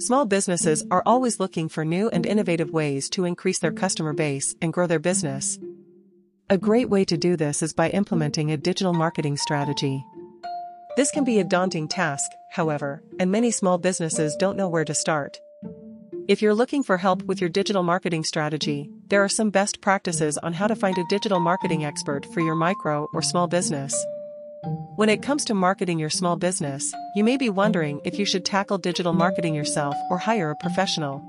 Small businesses are always looking for new and innovative ways to increase their customer base and grow their business. A great way to do this is by implementing a digital marketing strategy. This can be a daunting task, however, and many small businesses don't know where to start. If you're looking for help with your digital marketing strategy, there are some best practices on how to find a digital marketing expert for your micro or small business. When it comes to marketing your small business, you may be wondering if you should tackle digital marketing yourself or hire a professional.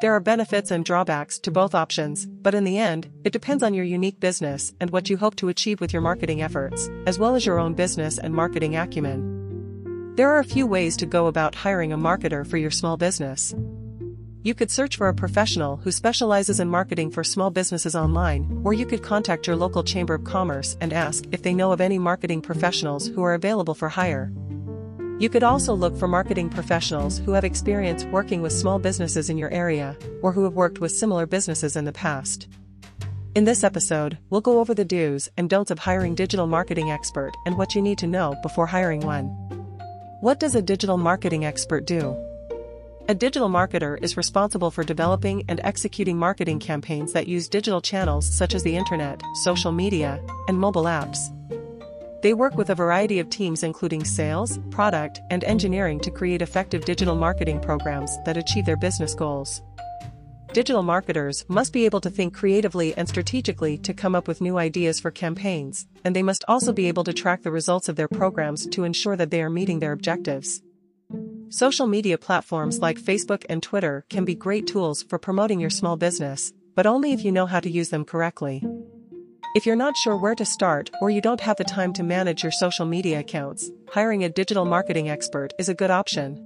There are benefits and drawbacks to both options, but in the end, it depends on your unique business and what you hope to achieve with your marketing efforts, as well as your own business and marketing acumen. There are a few ways to go about hiring a marketer for your small business. You could search for a professional who specializes in marketing for small businesses online, or you could contact your local Chamber of Commerce and ask if they know of any marketing professionals who are available for hire. You could also look for marketing professionals who have experience working with small businesses in your area, or who have worked with similar businesses in the past. In this episode, we'll go over the do's and don'ts of hiring digital marketing expert and what you need to know before hiring one. What does a digital marketing expert do? A digital marketer is responsible for developing and executing marketing campaigns that use digital channels such as the internet, social media, and mobile apps. They work with a variety of teams including sales, product, and engineering to create effective digital marketing programs that achieve their business goals. Digital marketers must be able to think creatively and strategically to come up with new ideas for campaigns, and they must also be able to track the results of their programs to ensure that they are meeting their objectives. Social media platforms like Facebook and Twitter can be great tools for promoting your small business, but only if you know how to use them correctly. If you're not sure where to start or you don't have the time to manage your social media accounts, hiring a digital marketing expert is a good option.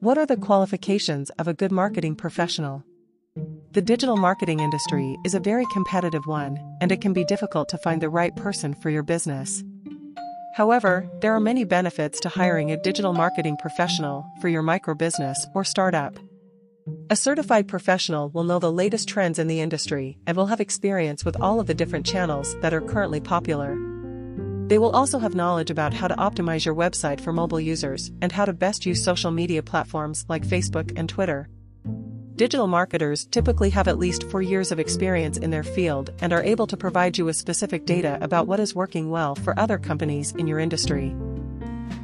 What are the qualifications of a good marketing professional? The digital marketing industry is a very competitive one, and it can be difficult to find the right person for your business. However, there are many benefits to hiring a digital marketing professional for your micro business or startup. A certified professional will know the latest trends in the industry and will have experience with all of the different channels that are currently popular. They will also have knowledge about how to optimize your website for mobile users and how to best use social media platforms like Facebook and Twitter. Digital marketers typically have at least four years of experience in their field and are able to provide you with specific data about what is working well for other companies in your industry.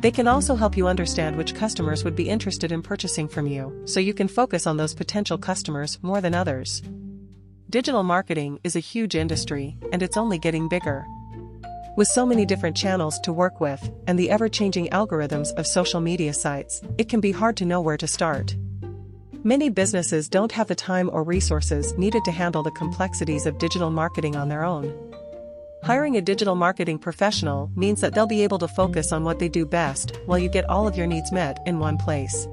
They can also help you understand which customers would be interested in purchasing from you, so you can focus on those potential customers more than others. Digital marketing is a huge industry, and it's only getting bigger. With so many different channels to work with, and the ever-changing algorithms of social media sites, it can be hard to know where to start. Many businesses don't have the time or resources needed to handle the complexities of digital marketing on their own. Hiring a digital marketing professional means that they'll be able to focus on what they do best while you get all of your needs met in one place.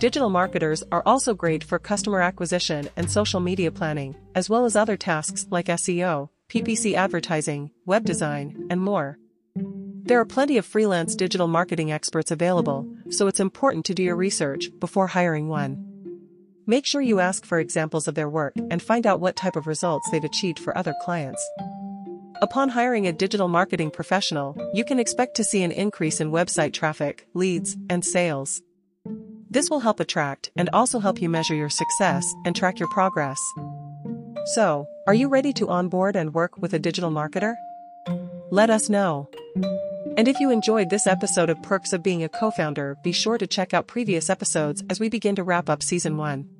Digital marketers are also great for customer acquisition and social media planning, as well as other tasks like SEO, PPC advertising, web design, and more. There are plenty of freelance digital marketing experts available, so it's important to do your research before hiring one. Make sure you ask for examples of their work and find out what type of results they've achieved for other clients. Upon hiring a digital marketing professional, you can expect to see an increase in website traffic, leads, and sales. This will help attract and also help you measure your success and track your progress. So, are you ready to onboard and work with a digital marketer? Let us know. And if you enjoyed this episode of Perks of Being a Co-founder, be sure to check out previous episodes as we begin to wrap up season 1.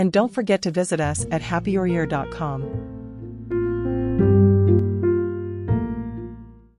And don't forget to visit us at happyyouryear.com.